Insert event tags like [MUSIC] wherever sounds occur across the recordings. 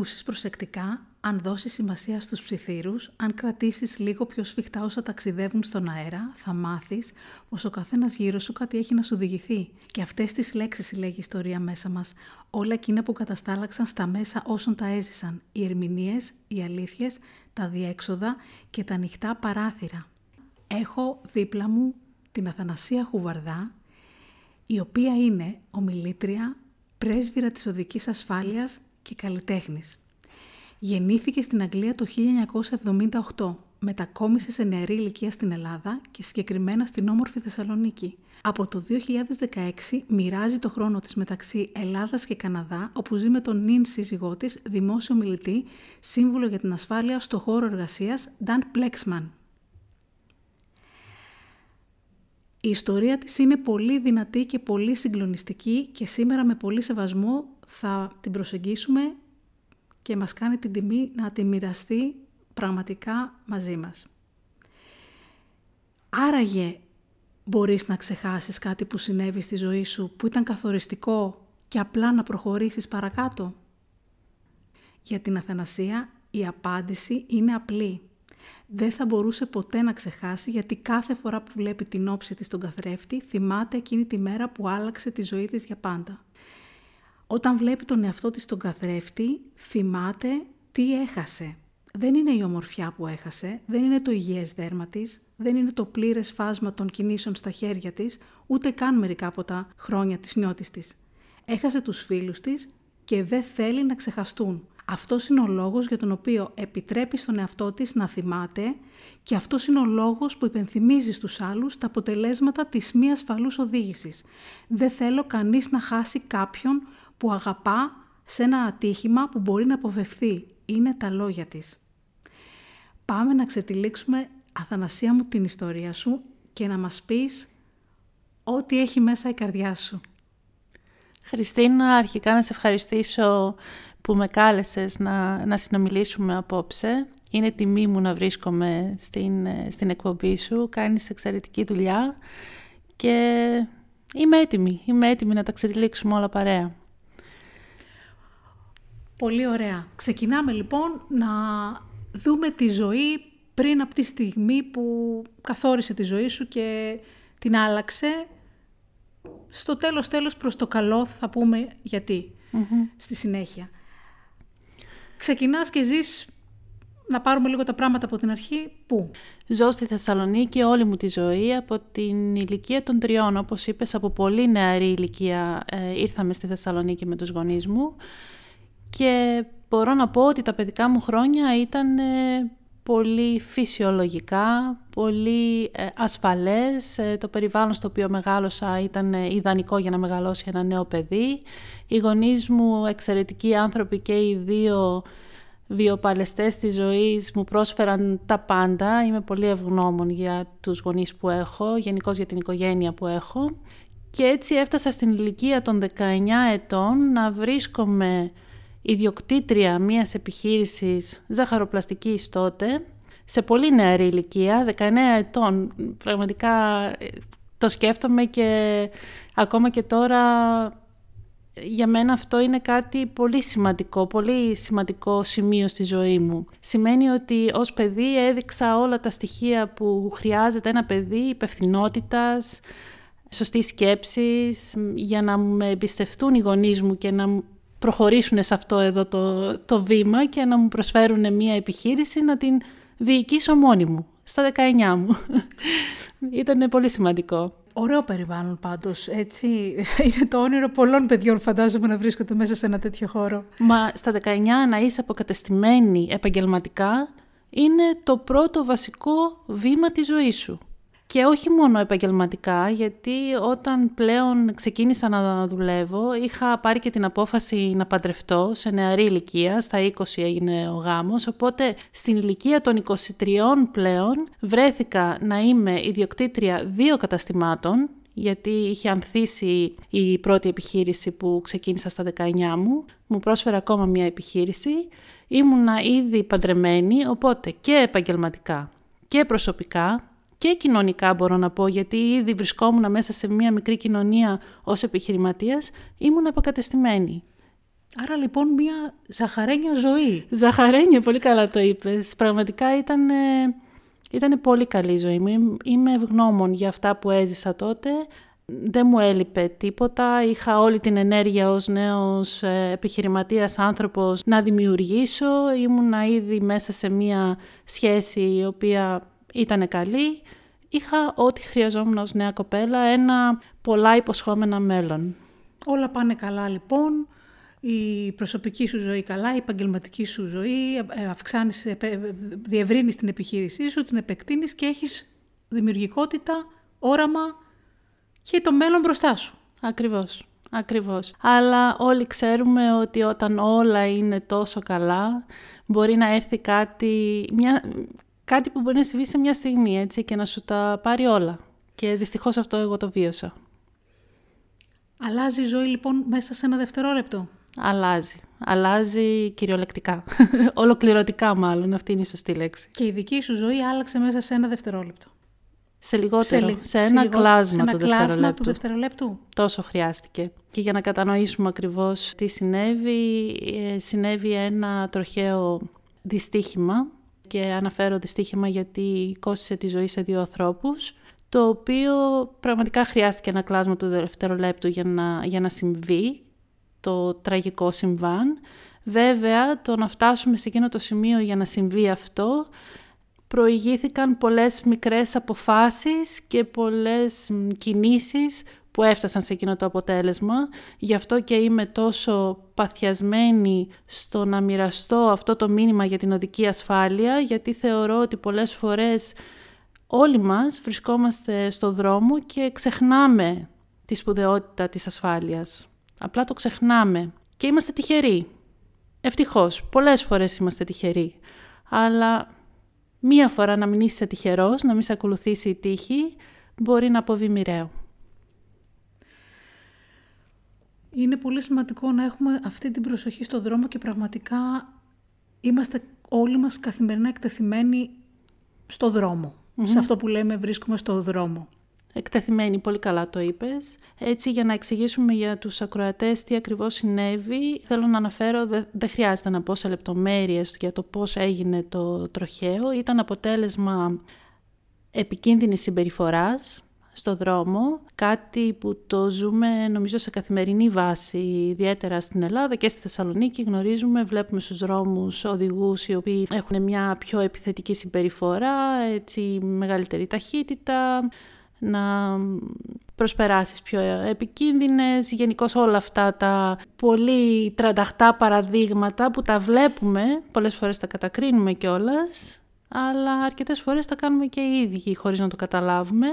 Αν ακούσεις προσεκτικά, αν δώσεις σημασία στους ψιθύρους, αν κρατήσεις λίγο πιο σφιχτά όσα ταξιδεύουν στον αέρα, θα μάθεις πως ο καθένας γύρω σου κάτι έχει να σου διηγηθεί. Και αυτές τις λέξεις λέγει η ιστορία μέσα μας. Όλα εκείνα που καταστάλαξαν στα μέσα όσων τα έζησαν. Οι ερμηνείες, οι αλήθειες, τα διέξοδα και τα ανοιχτά παράθυρα. Έχω δίπλα μου την Αθανασία Χουβαρδά, η οποία είναι ομιλήτρια, πρέσβυρα της οδικής ασφάλειας και καλλιτέχνης. Γεννήθηκε στην Αγγλία το 1978, μετακόμισε σε νεαρή ηλικία στην Ελλάδα και συγκεκριμένα στην όμορφη Θεσσαλονίκη. Από το 2016 μοιράζει το χρόνο της μεταξύ Ελλάδας και Καναδά, όπου ζει με τον νυν σύζυγό της, δημόσιο μιλητή, σύμβουλο για την ασφάλεια στο χώρο εργασίας, Dan Plexman. Η ιστορία της είναι πολύ δυνατή και πολύ συγκλονιστική και σήμερα με πολύ σεβασμό θα την προσεγγίσουμε και μας κάνει την τιμή να τη μοιραστεί πραγματικά μαζί μας. Άραγε μπορείς να ξεχάσεις κάτι που συνέβη στη ζωή σου που ήταν καθοριστικό και απλά να προχωρήσεις παρακάτω; Για την Αθανασία η απάντηση είναι απλή δεν θα μπορούσε ποτέ να ξεχάσει γιατί κάθε φορά που βλέπει την όψη της στον καθρέφτη θυμάται εκείνη τη μέρα που άλλαξε τη ζωή της για πάντα. Όταν βλέπει τον εαυτό της στον καθρέφτη θυμάται τι έχασε. Δεν είναι η ομορφιά που έχασε, δεν είναι το υγιές δέρμα της, δεν είναι το πλήρες φάσμα των κινήσεων στα χέρια της, ούτε καν μερικά από τα χρόνια της νιώτης της. Έχασε τους φίλους της και δεν θέλει να ξεχαστούν. Αυτός είναι ο λόγος για τον οποίο επιτρέπει στον εαυτό της να θυμάται και αυτός είναι ο λόγος που υπενθυμίζει στους άλλους τα αποτελέσματα της μη ασφαλούς οδήγησης. Δεν θέλω κανείς να χάσει κάποιον που αγαπά σε ένα ατύχημα που μπορεί να αποφευθεί. Είναι τα λόγια της. Πάμε να ξετυλίξουμε, Αθανασία μου, την ιστορία σου και να μας πεις ό,τι έχει μέσα η καρδιά σου. Χριστίνα, αρχικά να σε ευχαριστήσω που με κάλεσες να, να συνομιλήσουμε απόψε. Είναι τιμή μου να βρίσκομαι στην, στην εκπομπή σου. Κάνεις εξαιρετική δουλειά και είμαι έτοιμη. Είμαι έτοιμη να τα ξετυλίξουμε όλα παρέα. Πολύ ωραία. Ξεκινάμε λοιπόν να δούμε τη ζωή πριν από τη στιγμή που καθόρισε τη ζωή σου και την άλλαξε. Στο τέλος τέλος προς το καλό θα πούμε στη συνέχεια ξεκινάς και ζεις να πάρουμε λίγο τα πράγματα από την αρχή. Πού; Ζω στη Θεσσαλονίκη όλη μου τη ζωή από την ηλικία των τριών. Όπως είπες, από πολύ νεαρή ηλικία ε, ήρθαμε στη Θεσσαλονίκη με τους γονείς μου και μπορώ να πω ότι τα παιδικά μου χρόνια ήταν ε, πολύ φυσιολογικά, πολύ ε, ασφαλές. Ε, το περιβάλλον στο οποίο μεγάλωσα ήταν ιδανικό για να μεγαλώσει ένα νέο παιδί. Οι γονείς μου, εξαιρετικοί άνθρωποι και οι δύο βιοπαλαιστές της ζωής μου πρόσφεραν τα πάντα. Είμαι πολύ ευγνώμων για τους γονείς που έχω, γενικώς για την οικογένεια που έχω. Και έτσι έφτασα στην ηλικία των 19 ετών να βρίσκομαι ιδιοκτήτρια μιας επιχείρησης ζαχαροπλαστικής τότε, σε πολύ νεαρή ηλικία, 19 ετών. Πραγματικά ε, το σκέφτομαι και ακόμα και τώρα για μένα αυτό είναι κάτι πολύ σημαντικό, πολύ σημαντικό σημείο στη ζωή μου. Σημαίνει ότι ως παιδί έδειξα όλα τα στοιχεία που χρειάζεται ένα παιδί υπευθυνότητας, σωστής σκέψης, για να με εμπιστευτούν οι γονείς μου και να προχωρήσουν σε αυτό εδώ το, το βήμα και να μου προσφέρουν μια επιχείρηση να την διοικήσω μόνη μου, στα 19 μου. [LAUGHS] Ήταν πολύ σημαντικό. Ωραίο περιβάλλον πάντως, έτσι. Είναι το όνειρο πολλών παιδιών φαντάζομαι να βρίσκονται μέσα σε ένα τέτοιο χώρο. Μα στα 19 να είσαι αποκατεστημένη επαγγελματικά είναι το πρώτο βασικό βήμα της ζωής σου. Και όχι μόνο επαγγελματικά, γιατί όταν πλέον ξεκίνησα να δουλεύω, είχα πάρει και την απόφαση να παντρευτώ σε νεαρή ηλικία, στα 20 έγινε ο γάμος, οπότε στην ηλικία των 23 πλέον βρέθηκα να είμαι ιδιοκτήτρια δύο καταστημάτων, γιατί είχε ανθίσει η πρώτη επιχείρηση που ξεκίνησα στα 19 μου. Μου πρόσφερε ακόμα μια επιχείρηση. Ήμουνα ήδη παντρεμένη, οπότε και επαγγελματικά και προσωπικά και κοινωνικά μπορώ να πω, γιατί ήδη βρισκόμουν μέσα σε μια μικρή κοινωνία ως επιχειρηματίας, ήμουν αποκατεστημένη. Άρα λοιπόν μια ζαχαρένια ζωή. Ζαχαρένια, πολύ καλά το είπες. Πραγματικά ήταν, ήταν πολύ καλή η ζωή μου. Είμαι ευγνώμων για αυτά που έζησα τότε. Δεν μου έλειπε τίποτα. Είχα όλη την ενέργεια ως νέος ε, επιχειρηματίας άνθρωπος να δημιουργήσω. Ήμουνα ήδη μέσα σε μια σχέση η οποία ήταν καλή. Είχα ό,τι χρειαζόμουν ως νέα κοπέλα, ένα πολλά υποσχόμενα μέλλον. Όλα πάνε καλά λοιπόν η προσωπική σου ζωή καλά, η επαγγελματική σου ζωή, ε, αυξάνεις, διευρύνεις την επιχείρησή σου, την επεκτείνεις και έχεις δημιουργικότητα, όραμα και το μέλλον μπροστά σου. Ακριβώς. Ακριβώς. Αλλά όλοι ξέρουμε ότι όταν όλα είναι τόσο καλά, μπορεί να έρθει κάτι, μια, κάτι που μπορεί να συμβεί σε μια στιγμή έτσι, και να σου τα πάρει όλα. Και δυστυχώς αυτό εγώ το βίωσα. Αλλάζει η ζωή λοιπόν μέσα σε ένα δευτερόλεπτο; Αλλάζει. Αλλάζει κυριολεκτικά. [LAUGHS] Ολοκληρωτικά μάλλον, αυτή είναι η σωστή λέξη. Και η δική σου ζωή άλλαξε μέσα σε ένα δευτερόλεπτο; Σε λιγότερο, σε, ένα κλάσμα, σε του, κλάσμα δευτερολέπτου. του δευτερολέπτου; Τόσο χρειάστηκε. Και για να κατανοήσουμε ακριβώς τι συνέβη, ε, συνέβη ένα τροχαίο δυστύχημα και αναφέρω δυστύχημα γιατί κόστησε τη ζωή σε δύο ανθρώπους το οποίο πραγματικά χρειάστηκε ένα κλάσμα του δευτερολέπτου για να, για να συμβεί το τραγικό συμβάν. Βέβαια, το να φτάσουμε σε εκείνο το σημείο για να συμβεί αυτό, προηγήθηκαν πολλές μικρές αποφάσεις και πολλές κινήσεις που έφτασαν σε εκείνο το αποτέλεσμα. Γι' αυτό και είμαι τόσο παθιασμένη στο να μοιραστώ αυτό το μήνυμα για την οδική ασφάλεια, γιατί θεωρώ ότι πολλές φορές όλοι μας βρισκόμαστε στο δρόμο και ξεχνάμε τη σπουδαιότητα της ασφάλειας. Απλά το ξεχνάμε και είμαστε τυχεροί. Ευτυχώς, πολλές φορές είμαστε τυχεροί. Αλλά μία φορά να μην είσαι τυχερός, να μην σε ακολουθήσει η τύχη, μπορεί να αποβεί μοιραίο. Είναι πολύ σημαντικό να έχουμε αυτή την προσοχή στο δρόμο και πραγματικά είμαστε όλοι μας καθημερινά εκτεθειμένοι στο δρομο Σε αυτό που λέμε βρίσκουμε στο δρόμο. Εκτεθειμένη, πολύ καλά το είπες. Έτσι, για να εξηγήσουμε για τους ακροατές τι ακριβώς συνέβη, θέλω να αναφέρω, δεν χρειάζεται να πω σε λεπτομέρειες για το πώς έγινε το τροχαίο. Ήταν αποτέλεσμα επικίνδυνης συμπεριφοράς στο δρόμο, κάτι που το ζούμε νομίζω σε καθημερινή βάση, ιδιαίτερα στην Ελλάδα και στη Θεσσαλονίκη. Γνωρίζουμε, βλέπουμε στους δρόμους οδηγούς οι οποίοι έχουν μια πιο επιθετική συμπεριφορά, έτσι μεγαλύτερη ταχύτητα, να προσπεράσεις πιο επικίνδυνες, γενικώς όλα αυτά τα πολύ τρανταχτά παραδείγματα που τα βλέπουμε, πολλές φορές τα κατακρίνουμε κιόλας, αλλά αρκετές φορές τα κάνουμε και οι ίδιοι χωρίς να το καταλάβουμε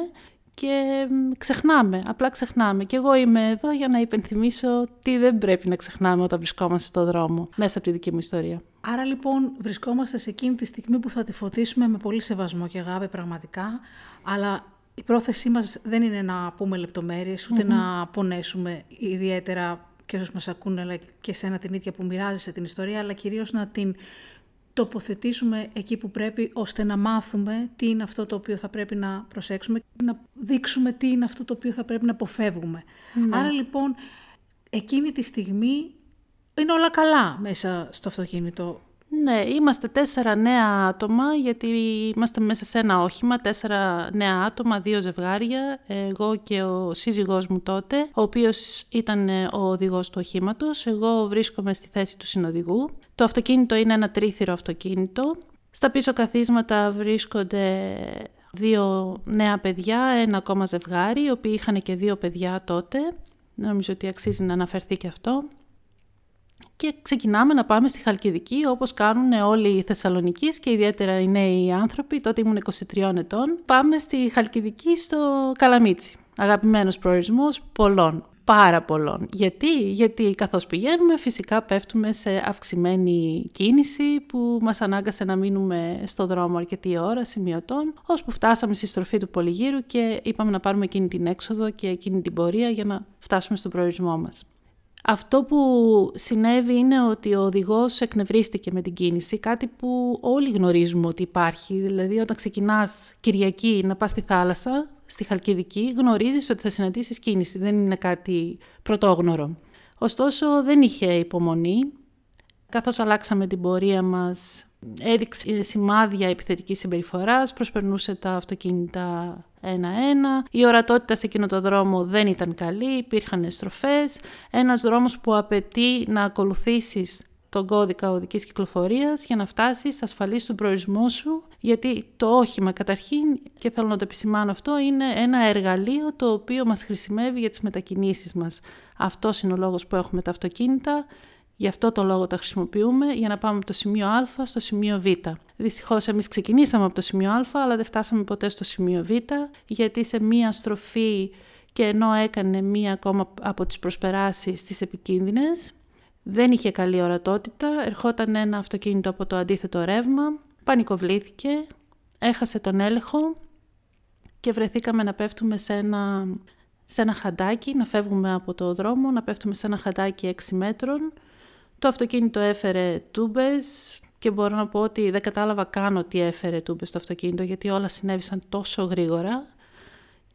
και ξεχνάμε, απλά ξεχνάμε. Και εγώ είμαι εδώ για να υπενθυμίσω τι δεν πρέπει να ξεχνάμε όταν βρισκόμαστε στο δρόμο, μέσα από τη δική μου ιστορία. Άρα λοιπόν βρισκόμαστε σε εκείνη τη στιγμή που θα τη φωτίσουμε με πολύ σεβασμό και αγάπη πραγματικά, αλλά η πρόθεσή μας δεν είναι να πούμε λεπτομέρειες, να πονέσουμε ιδιαίτερα και όσους μας ακούνε, αλλά και σένα την ίδια που μοιράζεσαι την ιστορία, αλλά κυρίως να την τοποθετήσουμε εκεί που πρέπει, ώστε να μάθουμε τι είναι αυτό το οποίο θα πρέπει να προσέξουμε, να δείξουμε τι είναι αυτό το οποίο θα πρέπει να αποφεύγουμε. Ναι. Άρα λοιπόν, εκείνη τη στιγμή είναι όλα καλά μέσα στο αυτοκίνητο. Ναι, είμαστε τέσσερα νέα άτομα, γιατί είμαστε μέσα σε ένα όχημα, τέσσερα νέα άτομα, δύο ζευγάρια, εγώ και ο σύζυγός μου τότε, ο οποίος ήταν ο οδηγός του οχήματος, εγώ βρίσκομαι στη θέση του συνοδηγού. Το αυτοκίνητο είναι ένα τρίθυρο αυτοκίνητο. Στα πίσω καθίσματα βρίσκονται δύο νέα παιδιά, ένα ακόμα ζευγάρι, οι οποίοι είχαν και δύο παιδιά τότε. Νομίζω ότι αξίζει να αναφερθεί και αυτό και ξεκινάμε να πάμε στη Χαλκιδική όπως κάνουν όλοι οι Θεσσαλονικείς και ιδιαίτερα οι νέοι άνθρωποι, τότε ήμουν 23 ετών. Πάμε στη Χαλκιδική στο Καλαμίτσι, αγαπημένος προορισμός πολλών, πάρα πολλών. Γιατί, Γιατί καθώς πηγαίνουμε φυσικά πέφτουμε σε αυξημένη κίνηση που μας ανάγκασε να μείνουμε στο δρόμο αρκετή ώρα σημειωτών, ώσπου φτάσαμε στη στροφή του Πολυγύρου και είπαμε να πάρουμε εκείνη την έξοδο και εκείνη την πορεία για να φτάσουμε στον προορισμό μας. Αυτό που συνέβη είναι ότι ο οδηγός εκνευρίστηκε με την κίνηση, κάτι που όλοι γνωρίζουμε ότι υπάρχει. Δηλαδή όταν ξεκινάς Κυριακή να πας στη θάλασσα, στη Χαλκιδική, γνωρίζεις ότι θα συναντήσεις κίνηση, δεν είναι κάτι πρωτόγνωρο. Ωστόσο δεν είχε υπομονή. Καθώς αλλάξαμε την πορεία μας, έδειξε σημάδια επιθετικής συμπεριφοράς, προσπερνούσε τα αυτοκίνητα ένα-ένα. Η ορατότητα σε εκείνο το δρόμο δεν ήταν καλή, υπήρχαν στροφές. Ένας δρόμος που απαιτεί να ακολουθήσεις τον κώδικα οδικής κυκλοφορίας για να φτάσεις ασφαλής στον προορισμό σου, γιατί το όχημα καταρχήν, και θέλω να το επισημάνω αυτό, είναι ένα εργαλείο το οποίο μας χρησιμεύει για τις μετακινήσεις μας. Αυτός είναι ο λόγος που έχουμε τα αυτοκίνητα, Γι' αυτό το λόγο τα χρησιμοποιούμε για να πάμε από το σημείο Α στο σημείο Β. Δυστυχώς, εμείς ξεκινήσαμε από το σημείο Α, αλλά δεν φτάσαμε ποτέ στο σημείο Β, γιατί σε μία στροφή και ενώ έκανε μία ακόμα από τις προσπεράσεις τις επικίνδυνες, δεν είχε καλή ορατότητα, ερχόταν ένα αυτοκίνητο από το αντίθετο ρεύμα, πανικοβλήθηκε, έχασε τον έλεγχο και βρεθήκαμε να πέφτουμε σε ένα, σε ένα χαντάκι, να φεύγουμε από το δρόμο, να πέφτουμε σε ένα χαντάκι 6 μέτρων. Το αυτοκίνητο έφερε τούμπες και μπορώ να πω ότι δεν κατάλαβα καν ότι έφερε τούμπες το αυτοκίνητο γιατί όλα συνέβησαν τόσο γρήγορα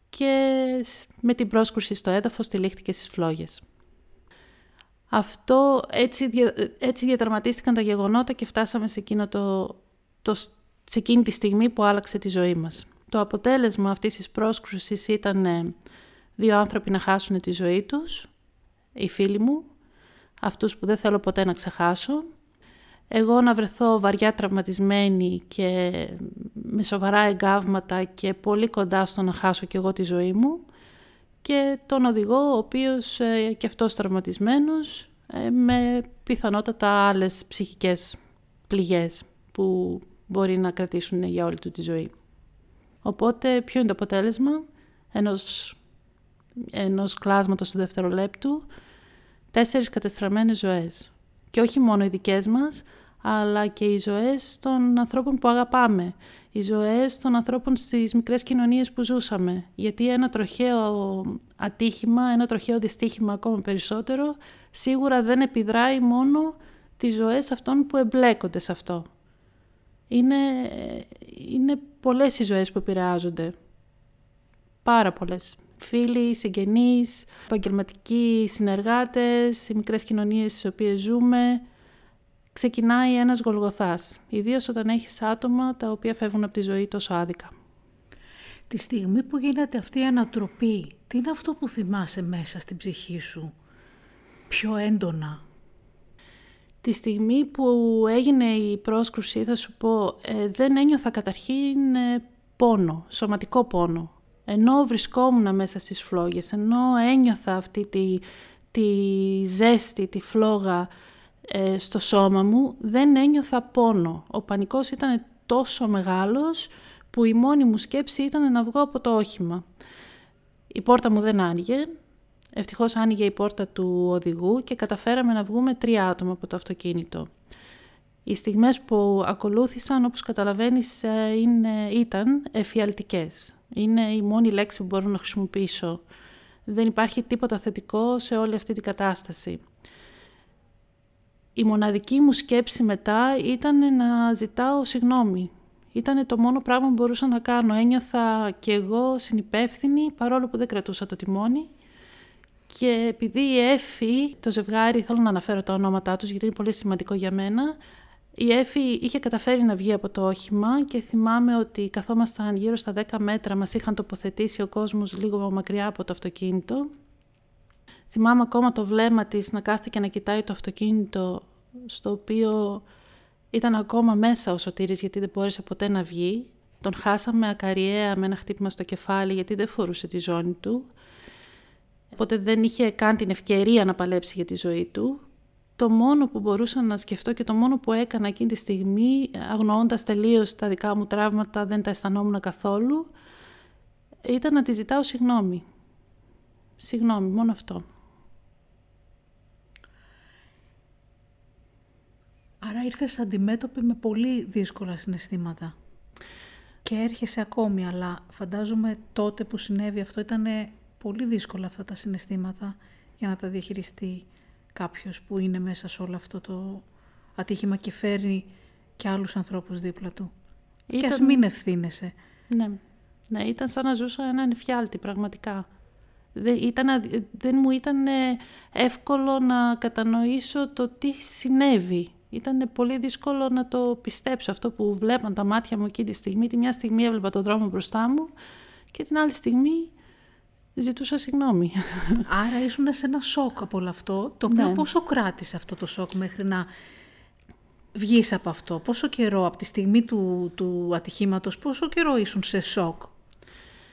και με την πρόσκουρση στο έδαφος τυλίχτηκε στις φλόγες. Αυτό έτσι, έτσι διαδραματίστηκαν τα γεγονότα και φτάσαμε σε, εκείνο το, το, σε εκείνη τη στιγμή που άλλαξε τη ζωή μας. Το αποτέλεσμα αυτής της πρόσκρουσης ήταν ε, δύο άνθρωποι να χάσουν τη ζωή τους, οι φίλοι μου, αυτούς που δεν θέλω ποτέ να ξεχάσω, εγώ να βρεθώ βαριά τραυματισμένη και με σοβαρά εγκάβματα και πολύ κοντά στο να χάσω κι εγώ τη ζωή μου και τον οδηγό ο οποίος ε, και αυτός τραυματισμένος ε, με πιθανότατα άλλες ψυχικές πληγές που μπορεί να κρατήσουν για όλη του τη ζωή. Οπότε ποιο είναι το αποτέλεσμα; Ενός, ενός κλάσματος του δευτερολέπτου, τέσσερις κατεστραμμένες ζωές. Και όχι μόνο οι δικές μας, αλλά και οι ζωές των ανθρώπων που αγαπάμε, οι ζωές των ανθρώπων στις μικρές κοινωνίες που ζούσαμε. Γιατί ένα τροχαίο ατύχημα, ένα τροχαίο δυστύχημα ακόμα περισσότερο, σίγουρα δεν επιδράει μόνο τις ζωές αυτών που εμπλέκονται σε αυτό. Είναι, είναι πολλές οι ζωές που επηρεάζονται. Πάρα πολλές. Φίλοι, συγγενείς, επαγγελματικοί συνεργάτες, οι μικρές κοινωνίες στις οποίες ζούμε, ξεκινάει ένας γολγοθάς, ιδίως όταν έχεις άτομα τα οποία φεύγουν από τη ζωή τόσο άδικα. Τη στιγμή που γίνεται αυτή η ανατροπή, τι είναι αυτό που θυμάσαι μέσα στην ψυχή σου, πιο έντονα; Τη στιγμή που έγινε η πρόσκρουση, θα σου πω, ε, δεν ένιωθα καταρχήν ε, πόνο, σωματικό πόνο. Ενώ βρισκόμουν μέσα στις φλόγες, ενώ ένιωθα αυτή τη, τη ζέστη, τη φλόγα ε, στο σώμα μου δεν ένιωθα πόνο. Ο πανικός ήταν τόσο μεγάλος που η μόνη μου σκέψη ήταν να βγω από το όχημα. Η πόρτα μου δεν άνοιγε. Ευτυχώς άνοιγε η πόρτα του οδηγού και καταφέραμε να βγούμε τρία άτομα από το αυτοκίνητο. Οι στιγμές που ακολούθησαν, όπως καταλαβαίνεις, ε, είναι, ήταν εφιαλτικές. Είναι η μόνη λέξη που μπορώ να χρησιμοποιήσω. Δεν υπάρχει τίποτα θετικό σε όλη αυτή την κατάσταση η μοναδική μου σκέψη μετά ήταν να ζητάω συγνώμη. Ήταν το μόνο πράγμα που μπορούσα να κάνω. Ένιωθα και εγώ συνυπεύθυνη, παρόλο που δεν κρατούσα το τιμόνι. Και επειδή η Έφη, το ζευγάρι, θέλω να αναφέρω τα ονόματά τους γιατί είναι πολύ σημαντικό για μένα, η Έφη είχε καταφέρει να βγει από το όχημα και θυμάμαι ότι καθόμασταν γύρω στα 10 μέτρα, μας είχαν τοποθετήσει ο κόσμος λίγο μακριά από το αυτοκίνητο Θυμάμαι ακόμα το βλέμμα της να κάθεται και να κοιτάει το αυτοκίνητο στο οποίο ήταν ακόμα μέσα ο Σωτήρης γιατί δεν μπόρεσε ποτέ να βγει. Τον χάσαμε ακαριέα με ένα χτύπημα στο κεφάλι γιατί δεν φορούσε τη ζώνη του. Οπότε δεν είχε καν την ευκαιρία να παλέψει για τη ζωή του. Το μόνο που μπορούσα να σκεφτώ και το μόνο που έκανα εκείνη τη στιγμή, αγνοώντας τελείως τα δικά μου τραύματα, δεν τα αισθανόμουν καθόλου, ήταν να τη ζητάω συγγνώμη. Συγγνώμη, μόνο αυτό. Άρα ήρθες αντιμέτωπη με πολύ δύσκολα συναισθήματα. Και έρχεσαι ακόμη, αλλά φαντάζομαι τότε που συνέβη αυτό ήταν πολύ δύσκολα αυτά τα συναισθήματα για να τα διαχειριστεί κάποιος που είναι μέσα σε όλο αυτό το ατύχημα και φέρνει και άλλους ανθρώπους δίπλα του. Ήταν... Και ας μην ευθύνεσαι. Ναι. ναι, ήταν σαν να ζούσα έναν εφιάλτη πραγματικά. Δεν, ήταν, δεν μου ήταν εύκολο να κατανοήσω το τι συνέβη. Ήταν πολύ δύσκολο να το πιστέψω αυτό που βλέπαν τα μάτια μου εκεί τη στιγμή. Τη μια στιγμή έβλεπα το δρόμο μπροστά μου και την άλλη στιγμή ζητούσα συγγνώμη. Άρα ήσουν σε ένα σοκ από όλο αυτό, το οποίο ναι. πόσο κράτησε αυτό το σοκ μέχρι να βγεις από αυτό; Πόσο καιρό από τη στιγμή του, του ατυχήματος, πόσο καιρό ήσουν σε σοκ;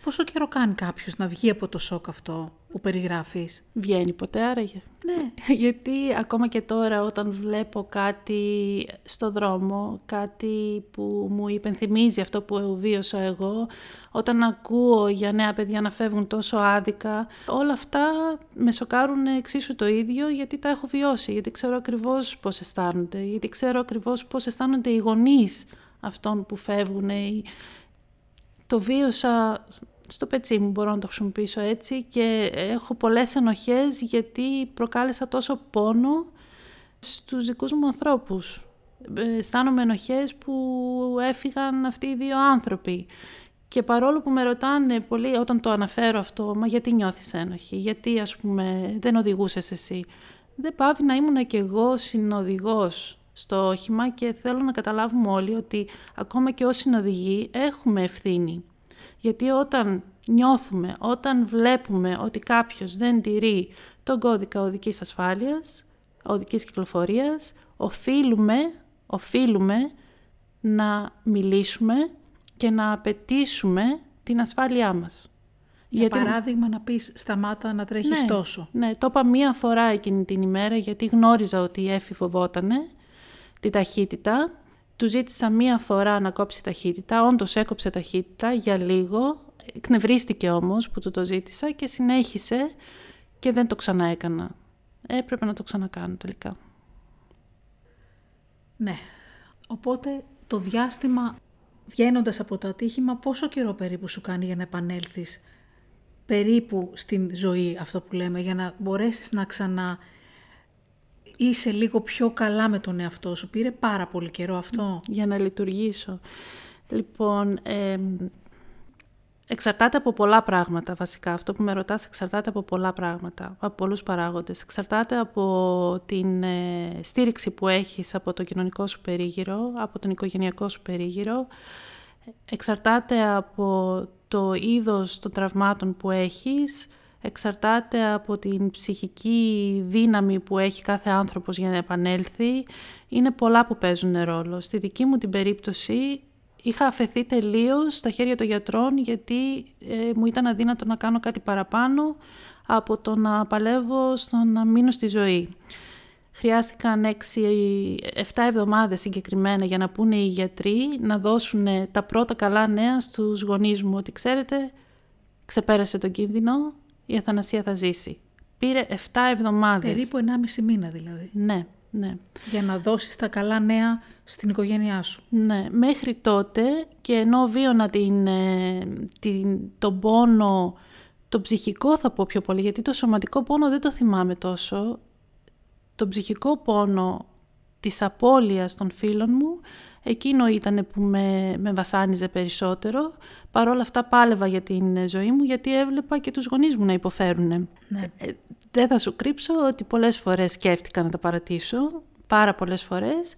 Πόσο καιρό κάνει κάποιος να βγει από το σοκ αυτό που περιγράφεις; Βγαίνει ποτέ άραγε. Ναι. [LAUGHS] Γιατί ακόμα και τώρα όταν βλέπω κάτι στο δρόμο, κάτι που μου υπενθυμίζει αυτό που βίωσα εγώ, όταν ακούω για νέα παιδιά να φεύγουν τόσο άδικα, όλα αυτά με σοκάρουν εξίσου το ίδιο γιατί τα έχω βιώσει, γιατί ξέρω ακριβώς πώς αισθάνονται, γιατί ξέρω ακριβώς πώς αισθάνονται οι γονείς αυτών που φεύγουν. Το βίωσα στο πετσί μου μπορώ να το χρησιμοποιήσω έτσι και έχω πολλές ενοχές γιατί προκάλεσα τόσο πόνο στους δικούς μου ανθρώπους. Αισθάνομαι ενοχές που έφυγαν αυτοί οι δύο άνθρωποι. Και παρόλο που με ρωτάνε πολύ όταν το αναφέρω αυτό, μα γιατί νιώθεις ένοχη, γιατί ας πούμε δεν οδηγούσες εσύ; Δεν πάβει να ήμουν και εγώ συνοδηγός στο όχημα και θέλω να καταλάβουμε όλοι ότι ακόμα και όσοι συνοδηγοί έχουμε ευθύνη. Γιατί όταν νιώθουμε, όταν βλέπουμε ότι κάποιος δεν τηρεί τον κώδικα οδικής ασφάλειας, οδικής κυκλοφορίας, οφείλουμε, οφείλουμε να μιλήσουμε και να απαιτήσουμε την ασφάλειά μας. Για γιατί... παράδειγμα να πεις σταμάτα να τρέχεις ναι, τόσο. Ναι, το είπα μία φορά εκείνη την ημέρα γιατί γνώριζα ότι η Εφη φοβότανε τη ταχύτητα. Του ζήτησα μία φορά να κόψει ταχύτητα, όντως έκοψε ταχύτητα για λίγο, εκνευρίστηκε όμως που του το ζήτησα και συνέχισε και δεν το ξανά έκανα. Έπρεπε να το ξανακάνω τελικά. Ναι, οπότε το διάστημα βγαίνοντας από το ατύχημα, πόσο καιρό περίπου σου κάνει για να επανέλθεις περίπου στην ζωή, αυτό που λέμε, για να μπορέσεις να ξανά είσαι λίγο πιο καλά με τον εαυτό σου. Πήρε πάρα πολύ καιρό αυτό. Για να λειτουργήσω. Λοιπόν, εξαρτάται από πολλά πράγματα βασικά. Αυτό που με ρωτάς εξαρτάται από πολλά πράγματα, από πολλούς παράγοντες. Εξαρτάται από την ε, στήριξη που έχεις από το κοινωνικό σου περίγυρο, από τον οικογενειακό σου περίγυρο. Εξαρτάται από το είδος των τραυμάτων που έχεις, εξαρτάται από την ψυχική δύναμη που έχει κάθε άνθρωπος για να επανέλθει. Είναι πολλά που παίζουν ρόλο. Στη δική μου την περίπτωση είχα αφαιθεί τελείως στα χέρια των γιατρών γιατί ε, μου ήταν αδύνατο να κάνω κάτι παραπάνω από το να παλεύω στο να μείνω στη ζωή. Χρειάστηκαν 6-7 εβδομάδες συγκεκριμένα για να πούνε οι γιατροί να δώσουν τα πρώτα καλά νέα στους γονείς μου ότι ξέρετε ξεπέρασε τον κίνδυνο, η αθανασία θα ζήσει. Πήρε 7 εβδομάδες. Περίπου 1,5 μήνα δηλαδή. Ναι, ναι. Για να δώσεις τα καλά νέα στην οικογένειά σου. Ναι, μέχρι τότε και ενώ βίωνα την, ε, την, τον πόνο, το ψυχικό θα πω πιο πολύ, γιατί το σωματικό πόνο δεν το θυμάμαι τόσο, το ψυχικό πόνο της απώλειας των φίλων μου, εκείνο ήταν που με, με βασάνιζε περισσότερο. Παρ' όλα αυτά πάλευα για την ζωή μου, γιατί έβλεπα και τους γονείς μου να υποφέρουν. Ναι. Ε, δεν θα σου κρύψω ότι πολλές φορές σκέφτηκα να τα παρατήσω, πάρα πολλές φορές.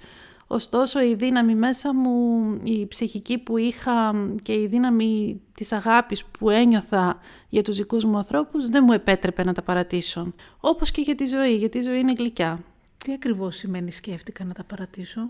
Ωστόσο η δύναμη μέσα μου, η ψυχική που είχα και η δύναμη της αγάπης που ένιωθα για τους δικούς μου ανθρώπους δεν μου επέτρεπε να τα παρατήσω. Όπως και για τη ζωή, γιατί η ζωή είναι γλυκιά. Τι ακριβώς σημαίνει σκέφτηκα να τα παρατήσω;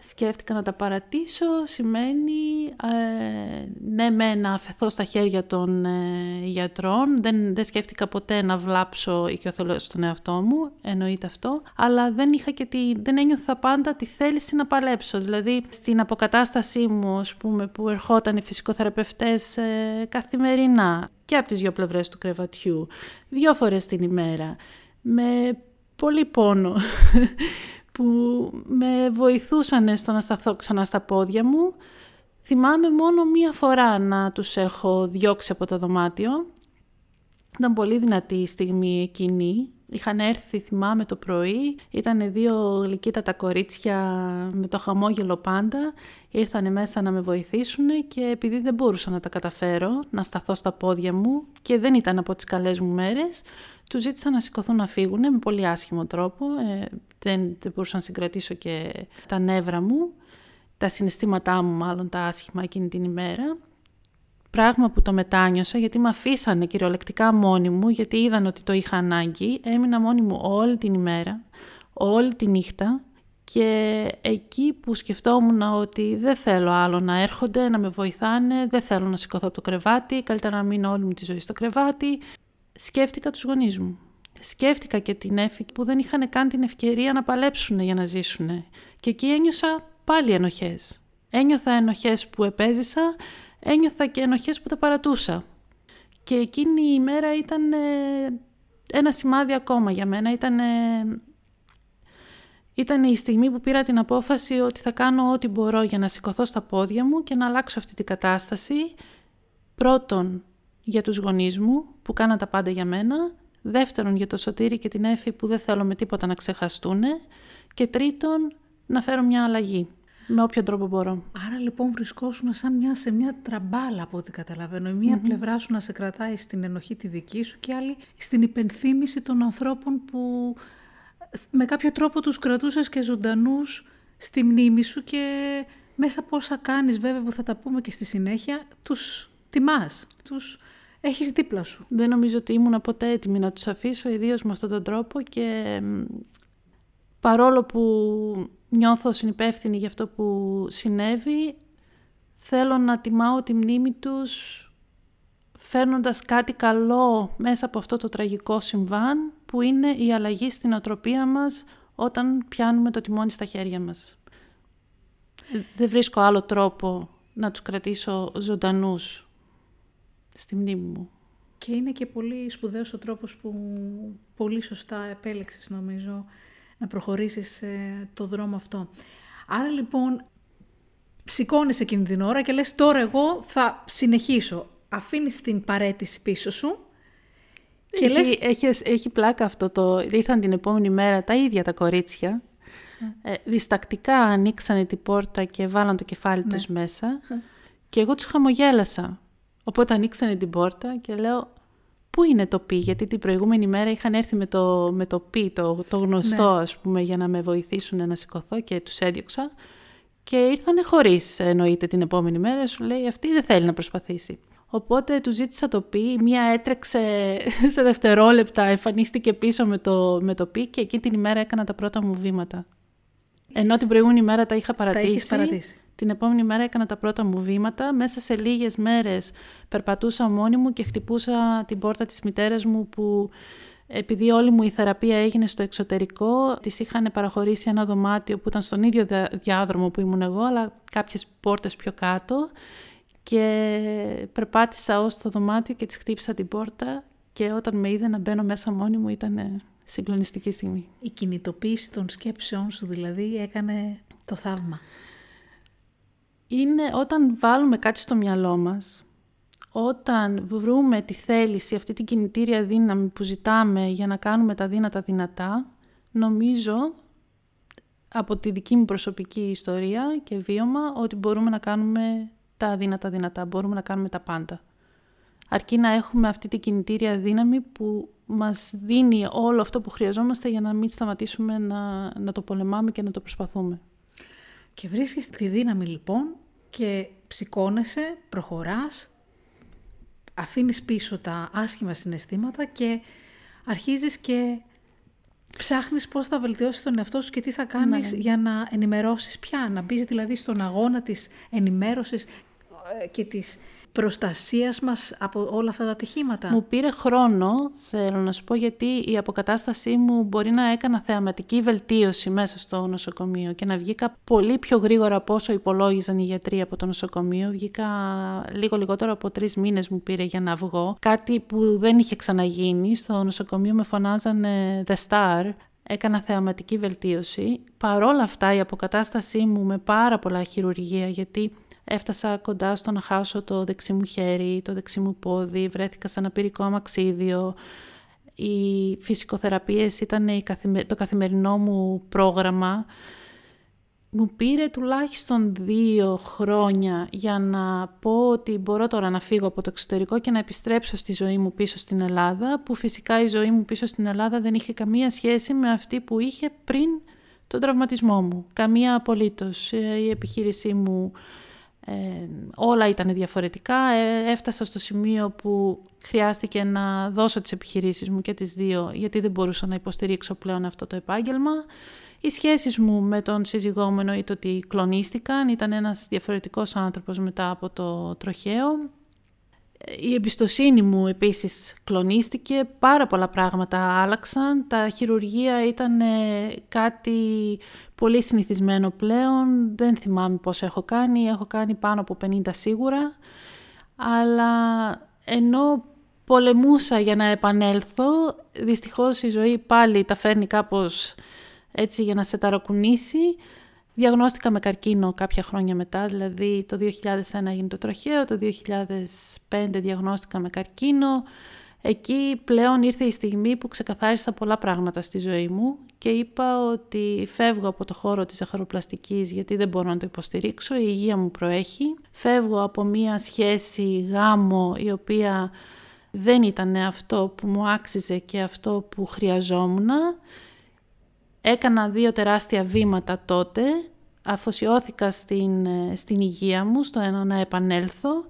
Σκέφτηκα να τα παρατήσω σημαίνει ε, ναι με να αφαιθώ στα χέρια των ε, γιατρών. Δεν, δεν σκέφτηκα ποτέ να βλάψω οικειοθελώς στον εαυτό μου, εννοείται αυτό. Αλλά δεν, είχα και τη, δεν ένιωθα πάντα τη θέληση να παλέψω. Δηλαδή στην αποκατάστασή μου ας πούμε, που ερχόταν οι φυσικοθεραπευτές ε, καθημερινά και από τις δύο πλευρές του κρεβατιού, δύο φορές την ημέρα, με πολύ πόνο που με βοηθούσαν στο να σταθώ ξανά στα πόδια μου. Θυμάμαι μόνο μία φορά να τους έχω διώξει από το δωμάτιο. Ήταν πολύ δυνατή η στιγμή εκείνη Είχαν έρθει, θυμάμαι, το πρωί. Ήταν δύο γλυκύτατα κορίτσια με το χαμόγελο πάντα. Ήρθαν μέσα να με βοηθήσουν και επειδή δεν μπορούσα να τα καταφέρω, να σταθώ στα πόδια μου και δεν ήταν από τις καλές μου μέρες, του ζήτησα να σηκωθούν να φύγουν με πολύ άσχημο τρόπο. Ε, δεν, δεν μπορούσα να συγκρατήσω και τα νεύρα μου, τα συναισθήματά μου μάλλον τα άσχημα εκείνη την ημέρα. Πράγμα που το μετάνιωσα γιατί με αφήσανε κυριολεκτικά μόνη μου, γιατί είδαν ότι το είχα ανάγκη. Έμεινα μόνη μου όλη την ημέρα, όλη τη νύχτα και εκεί που σκεφτόμουν ότι δεν θέλω άλλο να έρχονται, να με βοηθάνε, δεν θέλω να σηκωθώ από το κρεβάτι, καλύτερα να μείνω όλη μου τη ζωή στο κρεβάτι, σκέφτηκα τους γονείς μου. Σκέφτηκα και την Έφη που δεν είχαν καν την ευκαιρία να παλέψουν για να ζήσουν. Και εκεί ένιωσα πάλι ενοχές. Ένιωθα ενοχές που επέζησα, ένιωθα και ενοχές που τα παρατούσα. Και εκείνη η ημέρα ήταν ε, ένα σημάδι ακόμα για μένα. Ήταν, ήταν η στιγμή που πήρα την απόφαση ότι θα κάνω ό,τι μπορώ για να σηκωθώ στα πόδια μου και να αλλάξω αυτή την κατάσταση. Πρώτον, για τους γονείς μου που κάναν τα πάντα για μένα. Δεύτερον, για το Σωτήρι και την Έφη που δεν θέλω με τίποτα να ξεχαστούν. Και τρίτον, να φέρω μια αλλαγή με όποιο τρόπο μπορώ. Άρα λοιπόν βρισκόσουν σαν μια, σε μια τραμπάλα από ό,τι καταλαβαίνω. Η μια πλευρά σου να σε κρατάει στην ενοχή τη δική σου και άλλη στην υπενθύμηση των ανθρώπων που με κάποιο τρόπο τους κρατούσες και ζωντανούς στη μνήμη σου και μέσα από όσα κάνεις βέβαια που θα τα πούμε και στη συνέχεια τους τιμάς, τους έχεις δίπλα σου. Δεν νομίζω ότι ήμουν ποτέ έτοιμη να τους αφήσω ιδίως με αυτόν τον τρόπο και παρόλο που νιώθω συνυπεύθυνη για αυτό που συνέβη, θέλω να τιμάω τη μνήμη τους φέρνοντας κάτι καλό μέσα από αυτό το τραγικό συμβάν που είναι η αλλαγή στην οτροπία μας όταν πιάνουμε το τιμόνι στα χέρια μας. Δεν βρίσκω άλλο τρόπο να τους κρατήσω ζωντανούς στη μνήμη μου. Και είναι και πολύ σπουδαίος ο τρόπος που πολύ σωστά επέλεξες νομίζω να προχωρήσεις ε, το δρόμο αυτό. Άρα λοιπόν σηκώνεις εκείνη την ώρα και λες τώρα εγώ θα συνεχίσω. Αφήνεις την παρέτηση πίσω σου και έχει, λες... έχει, έχει πλάκα αυτό το... Ήρθαν την επόμενη μέρα τα ίδια τα κορίτσια. Ε, διστακτικά ανοίξανε την πόρτα και βάλαν το κεφάλι ναι. τους μέσα. Και εγώ τους χαμογέλασα. Οπότε ανοίξανε την πόρτα και λέω πού είναι το πι, γιατί την προηγούμενη μέρα είχαν έρθει με το, με το πι, το, το γνωστό ναι. ας πούμε, για να με βοηθήσουν να σηκωθώ και τους έδιωξα. Και ήρθανε χωρίς, εννοείται την επόμενη μέρα, σου λέει αυτή δεν θέλει να προσπαθήσει. Οπότε του ζήτησα το πι, μία έτρεξε [LAUGHS] σε δευτερόλεπτα, εμφανίστηκε πίσω με το, με το πι και εκείνη την ημέρα έκανα τα πρώτα μου βήματα. Ενώ την προηγούμενη μέρα τα είχα παρατήσει. Τα παρατήσει. Την επόμενη μέρα έκανα τα πρώτα μου βήματα. Μέσα σε λίγες μέρες περπατούσα μόνη μου και χτυπούσα την πόρτα της μητέρας μου που επειδή όλη μου η θεραπεία έγινε στο εξωτερικό, της είχαν παραχωρήσει ένα δωμάτιο που ήταν στον ίδιο διάδρομο που ήμουν εγώ, αλλά κάποιες πόρτες πιο κάτω και περπάτησα ως το δωμάτιο και της χτύπησα την πόρτα και όταν με είδε να μπαίνω μέσα μόνη μου ήταν συγκλονιστική στιγμή. Η κινητοποίηση των σκέψεών σου δηλαδή έκανε το θαύμα είναι όταν βάλουμε κάτι στο μυαλό μας, όταν βρούμε τη θέληση, αυτή την κινητήρια δύναμη που ζητάμε για να κάνουμε τα δύνατα δυνατά, νομίζω από τη δική μου προσωπική ιστορία και βίωμα ότι μπορούμε να κάνουμε τα δύνατα δυνατά, μπορούμε να κάνουμε τα πάντα. Αρκεί να έχουμε αυτή την κινητήρια δύναμη που μας δίνει όλο αυτό που χρειαζόμαστε για να μην σταματήσουμε να, να το πολεμάμε και να το προσπαθούμε. Και βρίσκεις τη δύναμη λοιπόν και ψηκώνεσαι, προχωράς, αφήνεις πίσω τα άσχημα συναισθήματα και αρχίζεις και ψάχνεις πώς θα βελτιώσεις τον εαυτό σου και τι θα κάνεις ναι. για να ενημερώσεις πια, να μπεις δηλαδή στον αγώνα της ενημέρωσης ε, και της προστασίας μας από όλα αυτά τα ατυχήματα. Μου πήρε χρόνο, θέλω να σου πω, γιατί η αποκατάστασή μου μπορεί να έκανα θεαματική βελτίωση μέσα στο νοσοκομείο και να βγήκα πολύ πιο γρήγορα από όσο υπολόγιζαν οι γιατροί από το νοσοκομείο. Βγήκα λίγο λιγότερο από τρεις μήνες μου πήρε για να βγω. Κάτι που δεν είχε ξαναγίνει. Στο νοσοκομείο με φωνάζανε The Star, έκανα θεαματική βελτίωση. Παρόλα αυτά η αποκατάστασή μου με πάρα πολλά χειρουργία γιατί Έφτασα κοντά στο να χάσω το δεξί μου χέρι, το δεξί μου πόδι, βρέθηκα σε ένα πυρικό αμαξίδιο. οι φυσικοθεραπείες ήταν το καθημερινό μου πρόγραμμα. Μου πήρε τουλάχιστον δύο χρόνια για να πω ότι μπορώ τώρα να φύγω από το εξωτερικό και να επιστρέψω στη ζωή μου πίσω στην Ελλάδα, που φυσικά η ζωή μου πίσω στην Ελλάδα δεν είχε καμία σχέση με αυτή που είχε πριν τον τραυματισμό μου. Καμία απολύτως. Ε, η επιχείρησή μου ε, όλα ήταν διαφορετικά. Ε, έφτασα στο σημείο που χρειάστηκε να δώσω τις επιχειρήσεις μου και τις δύο γιατί δεν μπορούσα να υποστηρίξω πλέον αυτό το επάγγελμα. Οι σχέσεις μου με τον σύζυγό μου εννοείται ότι κλονίστηκαν. Ήταν ένας διαφορετικός άνθρωπος μετά από το τροχαίο. Η εμπιστοσύνη μου επίσης κλονίστηκε, πάρα πολλά πράγματα άλλαξαν, τα χειρουργία ήταν κάτι πολύ συνηθισμένο πλέον, δεν θυμάμαι πόσο έχω κάνει, έχω κάνει πάνω από 50 σίγουρα, αλλά ενώ πολεμούσα για να επανέλθω, δυστυχώς η ζωή πάλι τα φέρνει κάπως έτσι για να σε ταρακουνήσει, Διαγνώστηκα με καρκίνο κάποια χρόνια μετά, δηλαδή το 2001 έγινε το τροχαίο, το 2005 διαγνώστηκα με καρκίνο. Εκεί πλέον ήρθε η στιγμή που ξεκαθάρισα πολλά πράγματα στη ζωή μου και είπα ότι φεύγω από το χώρο της ζαχαροπλαστικής γιατί δεν μπορώ να το υποστηρίξω, η υγεία μου προέχει. Φεύγω από μία σχέση γάμο η οποία δεν ήταν αυτό που μου άξιζε και αυτό που χρειαζόμουν Έκανα δύο τεράστια βήματα τότε, αφοσιώθηκα στην, ε, στην υγεία μου, στο ένα να επανέλθω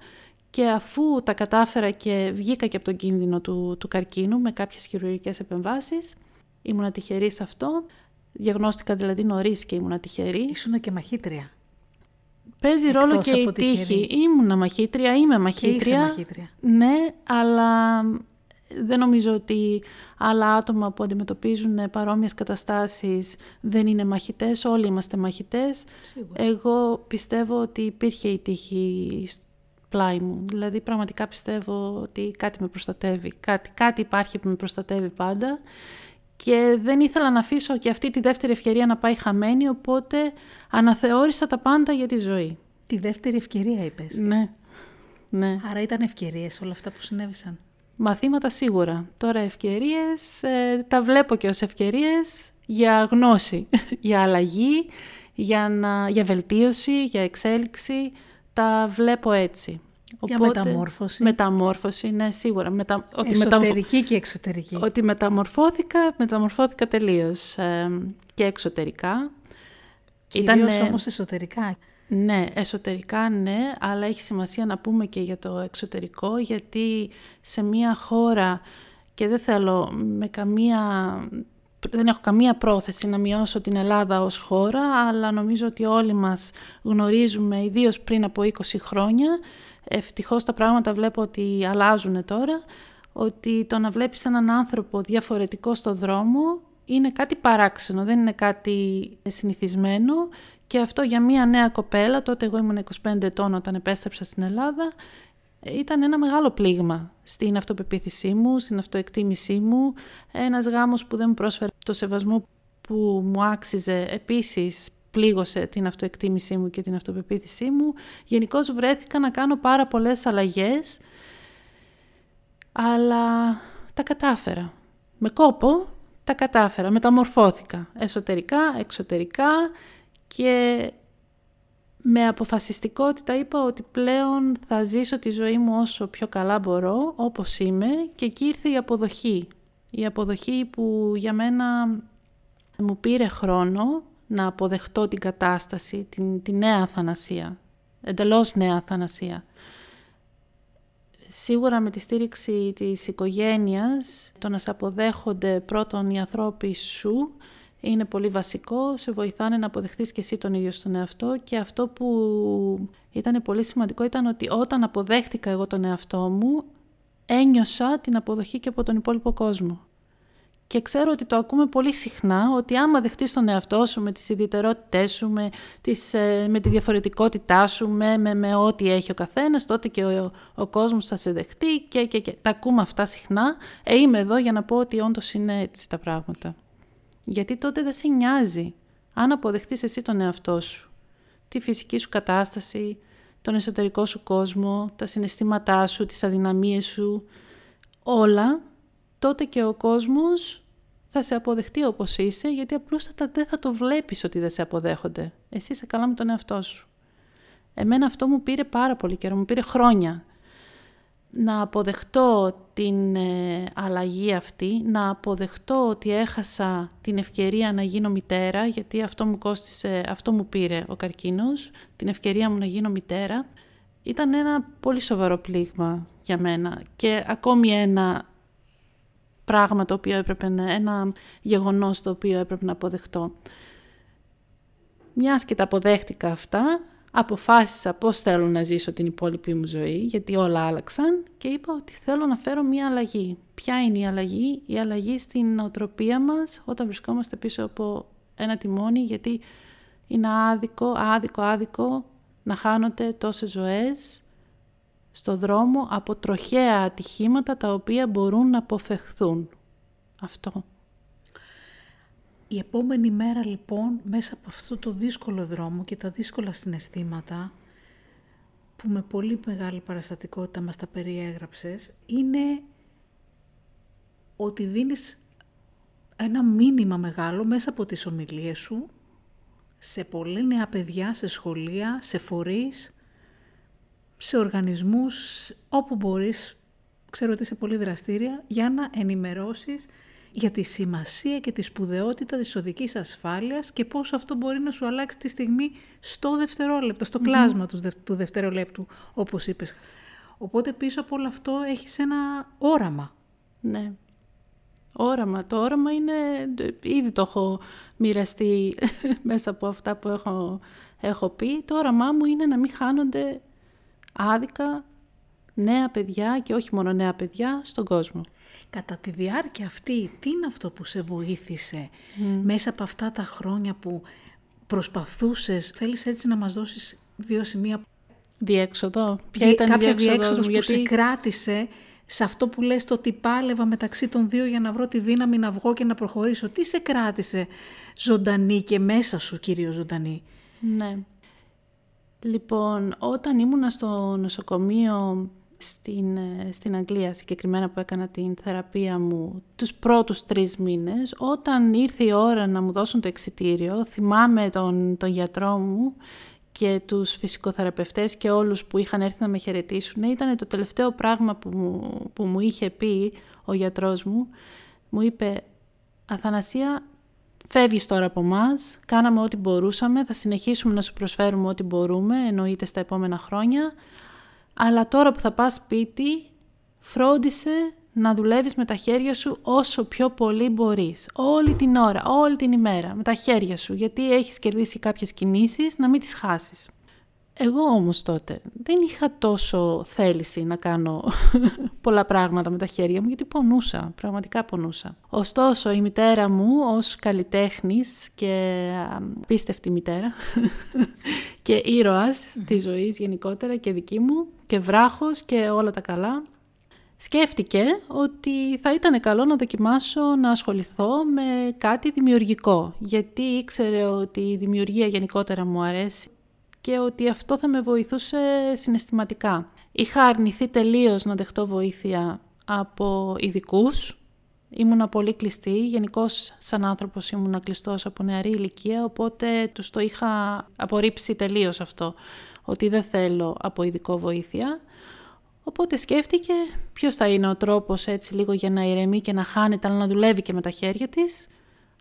και αφού τα κατάφερα και βγήκα και από τον κίνδυνο του, του καρκίνου με κάποιες χειρουργικές επεμβάσεις, ήμουν τυχερή σε αυτό. Διαγνώστηκα δηλαδή νωρίς και ήμουν τυχερή. Ήσουν και μαχήτρια. Παίζει ρόλο και η τύχη. Ήμουνα μαχήτρια, είμαι μαχήτρια. Και είσαι μαχήτρια. Ναι, αλλά δεν νομίζω ότι άλλα άτομα που αντιμετωπίζουν παρόμοιες καταστάσεις δεν είναι μαχητές, όλοι είμαστε μαχητές. Εγώ πιστεύω ότι υπήρχε η τύχη πλάι μου. Δηλαδή πραγματικά πιστεύω ότι κάτι με προστατεύει. Κάτι, κάτι υπάρχει που με προστατεύει πάντα. Και δεν ήθελα να αφήσω και αυτή τη δεύτερη ευκαιρία να πάει χαμένη, οπότε αναθεώρησα τα πάντα για τη ζωή. Τη δεύτερη ευκαιρία είπες. Ναι. ναι. Άρα ήταν ευκαιρίες όλα αυτά που συνέβησαν. Μαθήματα σίγουρα. Τώρα ευκαιρίες, ε, τα βλέπω και ως ευκαιρίες για γνώση, [LAUGHS] για αλλαγή, για, να, για βελτίωση, για εξέλιξη. Τα βλέπω έτσι. Για μεταμόρφωση. Μεταμόρφωση, ναι, σίγουρα. Μετα... Εσωτερική και εξωτερική. Ότι μεταμορφώθηκα, μεταμορφώθηκα τελείως. Ε, και εξωτερικά. Κυρίως Ήτανε... όμως εσωτερικά. Ναι, εσωτερικά ναι, αλλά έχει σημασία να πούμε και για το εξωτερικό, γιατί σε μια χώρα και δεν θέλω με καμία... Δεν έχω καμία πρόθεση να μειώσω την Ελλάδα ως χώρα, αλλά νομίζω ότι όλοι μας γνωρίζουμε, ιδίως πριν από 20 χρόνια, ευτυχώς τα πράγματα βλέπω ότι αλλάζουν τώρα, ότι το να βλέπεις έναν άνθρωπο διαφορετικό στο δρόμο είναι κάτι παράξενο, δεν είναι κάτι συνηθισμένο και αυτό για μια νέα κοπέλα, τότε εγώ ήμουν 25 ετών όταν επέστρεψα στην Ελλάδα, ήταν ένα μεγάλο πλήγμα στην αυτοπεποίθησή μου, στην αυτοεκτίμησή μου. Ένας γάμος που δεν μου πρόσφερε το σεβασμό που μου άξιζε επίσης πλήγωσε την αυτοεκτίμησή μου και την αυτοπεποίθησή μου. Γενικώς βρέθηκα να κάνω πάρα πολλές αλλαγές, αλλά τα κατάφερα. Με κόπο τα κατάφερα, μεταμορφώθηκα εσωτερικά, εξωτερικά και με αποφασιστικότητα είπα ότι πλέον θα ζήσω τη ζωή μου όσο πιο καλά μπορώ, όπως είμαι και εκεί ήρθε η αποδοχή. Η αποδοχή που για μένα μου πήρε χρόνο να αποδεχτώ την κατάσταση, την, τη νέα αθανασία, εντελώς νέα αθανασία. Σίγουρα με τη στήριξη της οικογένειας, το να σε αποδέχονται πρώτον οι ανθρώποι σου, είναι πολύ βασικό, σε βοηθάνε να αποδεχτείς και εσύ τον ίδιο στον εαυτό και αυτό που ήταν πολύ σημαντικό ήταν ότι όταν αποδέχτηκα εγώ τον εαυτό μου, ένιωσα την αποδοχή και από τον υπόλοιπο κόσμο. Και ξέρω ότι το ακούμε πολύ συχνά, ότι άμα δεχτείς τον εαυτό σου με τις ιδιαιτερότητές σου, με, τις, ε, με τη διαφορετικότητά σου, με, με, με ό,τι έχει ο καθένας, τότε και ο, ο κόσμος θα σε δεχτεί και, και, και. Τα ακούμε αυτά συχνά. Ε, είμαι εδώ για να πω ότι όντως είναι έτσι τα πράγματα. Γιατί τότε δεν σε νοιάζει αν αποδεχτείς εσύ τον εαυτό σου, τη φυσική σου κατάσταση, τον εσωτερικό σου κόσμο, τα συναισθήματά σου, τις αδυναμίες σου, όλα τότε και ο κόσμος θα σε αποδεχτεί όπως είσαι, γιατί απλούστατα δεν θα το βλέπεις ότι δεν σε αποδέχονται. Εσύ είσαι καλά με τον εαυτό σου. Εμένα αυτό μου πήρε πάρα πολύ καιρό, μου πήρε χρόνια να αποδεχτώ την ε, αλλαγή αυτή, να αποδεχτώ ότι έχασα την ευκαιρία να γίνω μητέρα, γιατί αυτό μου κόστισε, αυτό μου πήρε ο καρκίνος, την ευκαιρία μου να γίνω μητέρα. Ήταν ένα πολύ σοβαρό πλήγμα για μένα και ακόμη ένα πράγμα το οποίο έπρεπε να, ένα γεγονός το οποίο έπρεπε να αποδεχτώ. Μιας και τα αποδέχτηκα αυτά, αποφάσισα πώς θέλω να ζήσω την υπόλοιπη μου ζωή, γιατί όλα άλλαξαν και είπα ότι θέλω να φέρω μια αλλαγή. Ποια είναι η αλλαγή; Η αλλαγή στην νοοτροπία μας όταν βρισκόμαστε πίσω από ένα τιμόνι, γιατί είναι άδικο, άδικο, άδικο να χάνονται τόσες ζωές στο δρόμο από τροχαία ατυχήματα τα οποία μπορούν να αποφευχθούν. Αυτό. Η επόμενη μέρα λοιπόν μέσα από αυτό το δύσκολο δρόμο και τα δύσκολα συναισθήματα που με πολύ μεγάλη παραστατικότητα μας τα περιέγραψες είναι ότι δίνεις ένα μήνυμα μεγάλο μέσα από τις ομιλίες σου σε πολύ νέα παιδιά, σε σχολεία, σε φορείς, σε οργανισμούς, όπου μπορείς, ξέρω ότι είσαι πολύ δραστήρια, για να ενημερώσεις για τη σημασία και τη σπουδαιότητα της οδικής ασφάλειας και πώς αυτό μπορεί να σου αλλάξει τη στιγμή στο δευτερόλεπτο, στο κλάσμα τους, του δευτερολέπτου, όπως είπες. Οπότε πίσω από όλο αυτό έχεις ένα όραμα. Ναι. Όραμα. Το όραμα είναι, ήδη το έχω μοιραστεί [LAUGHS] μέσα από αυτά που έχω, έχω πει. Το όραμά μου είναι να μην χάνονται άδικα νέα παιδιά και όχι μόνο νέα παιδιά στον κόσμο. Κατά τη διάρκεια αυτή, τι είναι αυτό που σε βοήθησε μέσα από αυτά τα χρόνια που προσπαθούσες, θέλεις έτσι να μας δώσεις δύο σημεία; Διέξοδο. Ποια ήταν κάποια η διέξοδος που σε κράτησε σε αυτό που λες το ότι πάλευα μεταξύ των δύο για να βρω τη δύναμη να βγω και να προχωρήσω. Τι σε κράτησε ζωντανή και μέσα σου κυρίως ζωντανή; Ναι. Λοιπόν, όταν ήμουνα στο νοσοκομείο στην, ε, στην Αγγλία συγκεκριμένα που έκανα την θεραπεία μου τους πρώτους τρεις μήνες, όταν ήρθε η ώρα να μου δώσουν το εξιτήριο, θυμάμαι τον, τον γιατρό μου και τους φυσικοθεραπευτές και όλους που είχαν έρθει να με χαιρετήσουν, ήταν το τελευταίο πράγμα που μου, που μου είχε πει ο γιατρός μου. Μου είπε, Αθανασία, φεύγεις τώρα από εμάς, κάναμε ό,τι μπορούσαμε, θα συνεχίσουμε να σου προσφέρουμε ό,τι μπορούμε, εννοείται στα επόμενα χρόνια, αλλά τώρα που θα πας σπίτι, φρόντισε να δουλεύεις με τα χέρια σου όσο πιο πολύ μπορείς. Όλη την ώρα, όλη την ημέρα, με τα χέρια σου, γιατί έχεις κερδίσει κάποιες κινήσεις, να μην τις χάσεις. Εγώ όμως τότε δεν είχα τόσο θέληση να κάνω [LAUGHS] πολλά πράγματα με τα χέρια μου, γιατί πονούσα, πραγματικά πονούσα. Ωστόσο, η μητέρα μου ως καλλιτέχνης και πίστευτη μητέρα [LAUGHS] και ήρωας της ζωής γενικότερα και δική μου και βράχος και όλα τα καλά, σκέφτηκε ότι θα ήταν καλό να δοκιμάσω να ασχοληθώ με κάτι δημιουργικό, γιατί ήξερε ότι η δημιουργία γενικότερα μου αρέσει και ότι αυτό θα με βοηθούσε συναισθηματικά. Είχα αρνηθεί τελείως να δεχτώ βοήθεια από ειδικούς. Ήμουνα πολύ κλειστή, γενικώς σαν άνθρωπος ήμουνα κλειστός από νεαρή ηλικία, οπότε τους το είχα απορρίψει τελείως αυτό, ότι δεν θέλω από ειδικό βοήθεια. Οπότε σκέφτηκε ποιος θα είναι ο τρόπος έτσι λίγο για να ηρεμεί και να χάνεται, αλλά να δουλεύει και με τα χέρια της.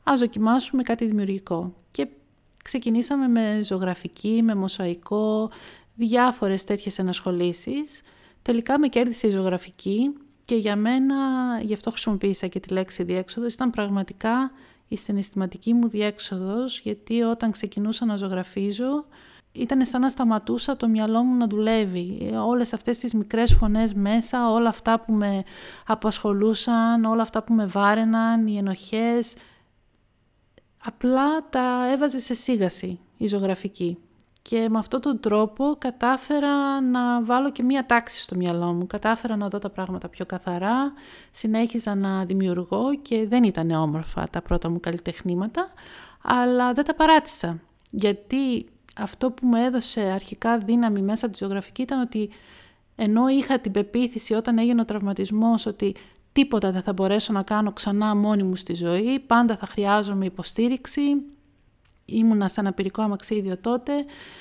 Ας δοκιμάσουμε κάτι δημιουργικό. Και ξεκινήσαμε με ζωγραφική, με μοσαϊκό, διάφορες τέτοιες ενασχολήσεις. Τελικά με κέρδισε η ζωγραφική και για μένα, γι' αυτό χρησιμοποίησα και τη λέξη διέξοδος, ήταν πραγματικά η συναισθηματική μου διέξοδος, γιατί όταν ξεκινούσα να ζωγραφίζω, ήταν σαν να σταματούσα το μυαλό μου να δουλεύει. Όλες αυτές τις μικρές φωνές μέσα, όλα αυτά που με απασχολούσαν, όλα αυτά που με βάρεναν, οι ενοχές, απλά τα έβαζε σε σίγαση η ζωγραφική. Και με αυτόν τον τρόπο κατάφερα να βάλω και μία τάξη στο μυαλό μου. Κατάφερα να δω τα πράγματα πιο καθαρά, συνέχιζα να δημιουργώ και δεν ήταν όμορφα τα πρώτα μου καλλιτεχνήματα, αλλά δεν τα παράτησα. Γιατί αυτό που μου έδωσε αρχικά δύναμη μέσα από τη ζωγραφική ήταν ότι ενώ είχα την πεποίθηση όταν έγινε ο τραυματισμός ότι τίποτα δεν θα μπορέσω να κάνω ξανά μόνη μου στη ζωή, πάντα θα χρειάζομαι υποστήριξη, ήμουνα σε αναπηρικό αμαξίδιο τότε,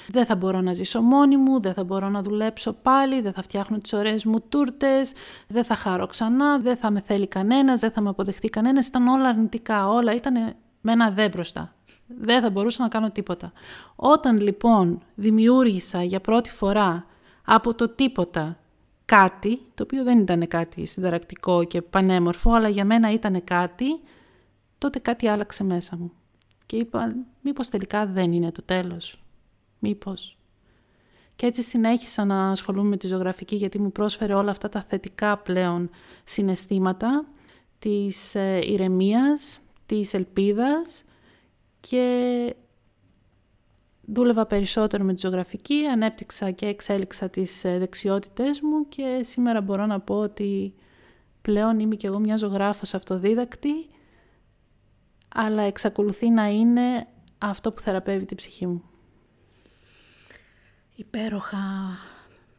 δεν θα μπορώ να ζήσω μόνη μου, δεν θα μπορώ να δουλέψω πάλι, δεν θα φτιάχνω τις ωραίες μου τούρτες, δεν θα χαρώ ξανά, δεν θα με θέλει κανένας, δεν θα με αποδεχτεί κανένας, ήταν όλα αρνητικά, όλα ήταν με ένα δε μπροστά. Δεν θα μπορούσα να κάνω τίποτα. Όταν λοιπόν δημιούργησα για πρώτη φορά από το τίποτα κάτι, το οποίο δεν ήταν κάτι συνταρακτικό και πανέμορφο, αλλά για μένα ήταν κάτι, τότε κάτι άλλαξε μέσα μου. Και είπα, μήπως τελικά δεν είναι το τέλος. Μήπως. Και έτσι συνέχισα να ασχολούμαι με τη ζωγραφική γιατί μου πρόσφερε όλα αυτά τα θετικά πλέον συναισθήματα της ε, ηρεμίας, της ελπίδας και δούλευα περισσότερο με τη ζωγραφική, ανέπτυξα και εξέλιξα τις ε, δεξιότητές μου και σήμερα μπορώ να πω ότι πλέον είμαι και εγώ μια ζωγράφος αυτοδίδακτη αλλά εξακολουθεί να είναι αυτό που θεραπεύει την ψυχή μου. Υπέροχα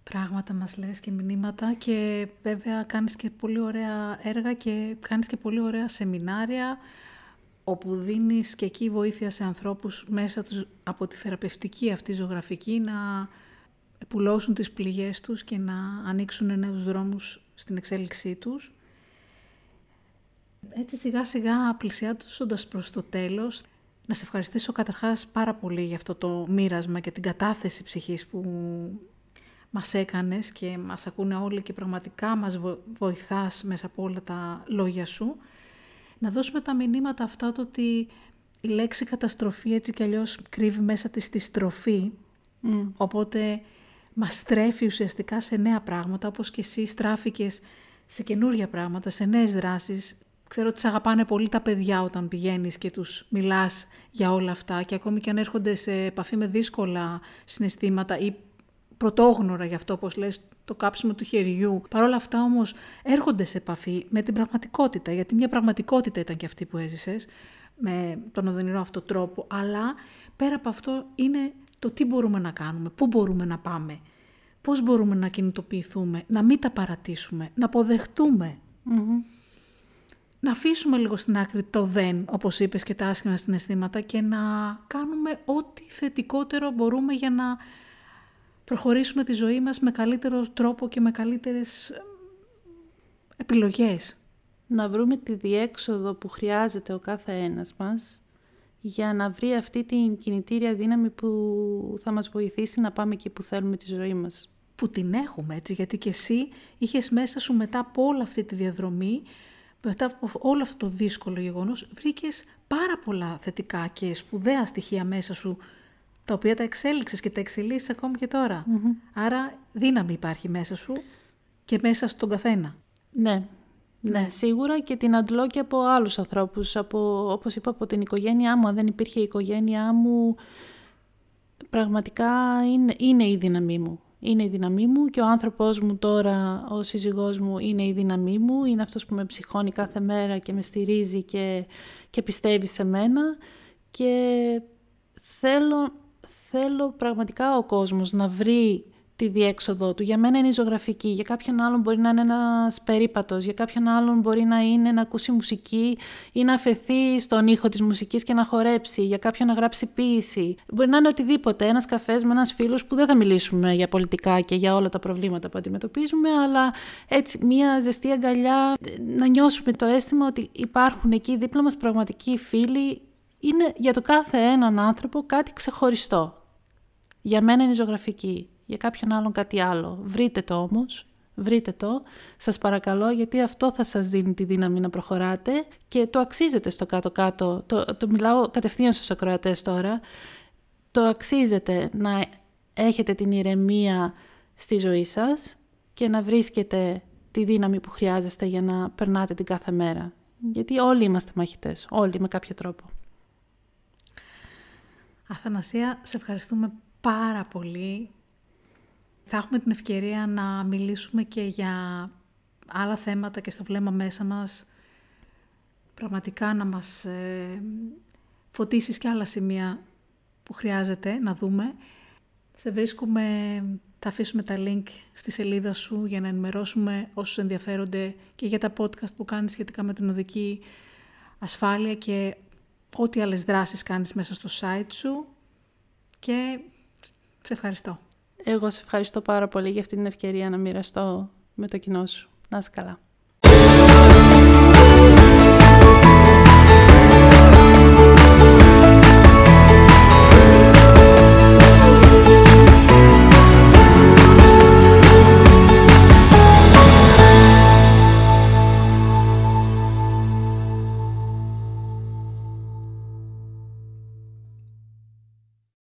πράγματα μας λες και μηνύματα και βέβαια κάνεις και πολύ ωραία έργα και κάνεις και πολύ ωραία σεμινάρια όπου δίνεις και εκεί βοήθεια σε ανθρώπους μέσα τους, από τη θεραπευτική αυτή ζωγραφική να πουλώσουν τις πληγές τους και να ανοίξουν νέους δρόμους στην εξέλιξή τους. Έτσι σιγά σιγά πλησιάζοντας προς το τέλος, να σε ευχαριστήσω καταρχάς πάρα πολύ για αυτό το μοίρασμα και την κατάθεση ψυχής που μας έκανες και μας ακούνε όλοι και πραγματικά μας βοηθάς μέσα από όλα τα λόγια σου. Να δώσουμε τα μηνύματα αυτά το ότι η λέξη καταστροφή έτσι κι αλλιώς κρύβει μέσα της τη στροφή. Οπότε μας στρέφει ουσιαστικά σε νέα πράγματα όπως και εσύ στράφηκες σε καινούργια πράγματα, σε νέες δράσεις, Ξέρω ότι σε αγαπάνε πολύ τα παιδιά όταν πηγαίνεις και τους μιλάς για όλα αυτά και ακόμη και αν έρχονται σε επαφή με δύσκολα συναισθήματα ή πρωτόγνωρα γι' αυτό όπως λες το κάψιμο του χεριού. Παρ' όλα αυτά όμως έρχονται σε επαφή με την πραγματικότητα γιατί μια πραγματικότητα ήταν και αυτή που έζησες με τον οδυνηρό αυτό τρόπο. Αλλά πέρα από αυτό είναι το τι μπορούμε να κάνουμε, πού μπορούμε να πάμε, πώς μπορούμε να κινητοποιηθούμε, να μην τα παρατήσουμε, να αποδεχτουμε να αφήσουμε λίγο στην άκρη το δεν, όπως είπες, και τα άσχημα συναισθήματα και να κάνουμε ό,τι θετικότερο μπορούμε για να προχωρήσουμε τη ζωή μας με καλύτερο τρόπο και με καλύτερες επιλογές. Να βρούμε τη διέξοδο που χρειάζεται ο κάθε ένας μας για να βρει αυτή την κινητήρια δύναμη που θα μας βοηθήσει να πάμε εκεί που θέλουμε τη ζωή μας. Που την έχουμε έτσι, γιατί και εσύ είχες μέσα σου μετά από όλη αυτή τη διαδρομή μετά από όλο αυτό το δύσκολο γεγονός, βρήκες πάρα πολλά θετικά και σπουδαία στοιχεία μέσα σου, τα οποία τα εξέλιξες και τα εξελίσσεις ακόμη και τωρα Άρα δύναμη υπάρχει μέσα σου και μέσα στον καθένα. Ναι, ναι, σίγουρα και την αντλώ και από άλλους ανθρώπους, από, όπως είπα από την οικογένειά μου. Αν δεν υπήρχε η οικογένειά μου, πραγματικά είναι, είναι η δύναμή μου είναι η δύναμή μου και ο άνθρωπός μου τώρα, ο σύζυγός μου, είναι η δύναμή μου. Είναι αυτός που με ψυχώνει κάθε μέρα και με στηρίζει και, και πιστεύει σε μένα. Και θέλω, θέλω πραγματικά ο κόσμος να βρει τη διέξοδό του. Για μένα είναι η ζωγραφική, για κάποιον άλλον μπορεί να είναι ένας περίπατος, για κάποιον άλλον μπορεί να είναι να ακούσει μουσική ή να αφαιθεί στον ήχο της μουσικής και να χορέψει, για κάποιον να γράψει ποίηση. Μπορεί να είναι οτιδήποτε, ένας καφές με ένας φίλος που δεν θα μιλήσουμε για πολιτικά και για όλα τα προβλήματα που αντιμετωπίζουμε, αλλά έτσι μια ζεστή αγκαλιά, να νιώσουμε το αίσθημα ότι υπάρχουν εκεί δίπλα μας πραγματικοί φίλοι, είναι για το κάθε έναν άνθρωπο κάτι ξεχωριστό. Για μένα είναι η ζωγραφική για κάποιον άλλον κάτι άλλο. Βρείτε το όμως, βρείτε το, σας παρακαλώ, γιατί αυτό θα σας δίνει τη δύναμη να προχωράτε και το αξίζετε στο κάτω-κάτω. Το, το μιλάω κατευθείαν στους ακροατές τώρα. Το αξίζετε να έχετε την ηρεμία στη ζωή σας και να βρίσκετε τη δύναμη που χρειάζεστε για να περνάτε την κάθε μέρα. Γιατί όλοι είμαστε μαχητές, όλοι με κάποιο τρόπο. Αθανασία, σε ευχαριστούμε πάρα πολύ θα έχουμε την ευκαιρία να μιλήσουμε και για άλλα θέματα και στο βλέμμα μέσα μας. Πραγματικά να μας ε, φωτίσεις και άλλα σημεία που χρειάζεται να δούμε. Σε βρίσκουμε Θα αφήσουμε τα link στη σελίδα σου για να ενημερώσουμε όσους ενδιαφέρονται και για τα podcast που κάνεις σχετικά με την οδική ασφάλεια και ό,τι άλλες δράσεις κάνεις μέσα στο site σου. Και σε ευχαριστώ. Εγώ σε ευχαριστώ πάρα πολύ για αυτή την ευκαιρία να μοιραστώ με το κοινό σου. Να είσαι καλά.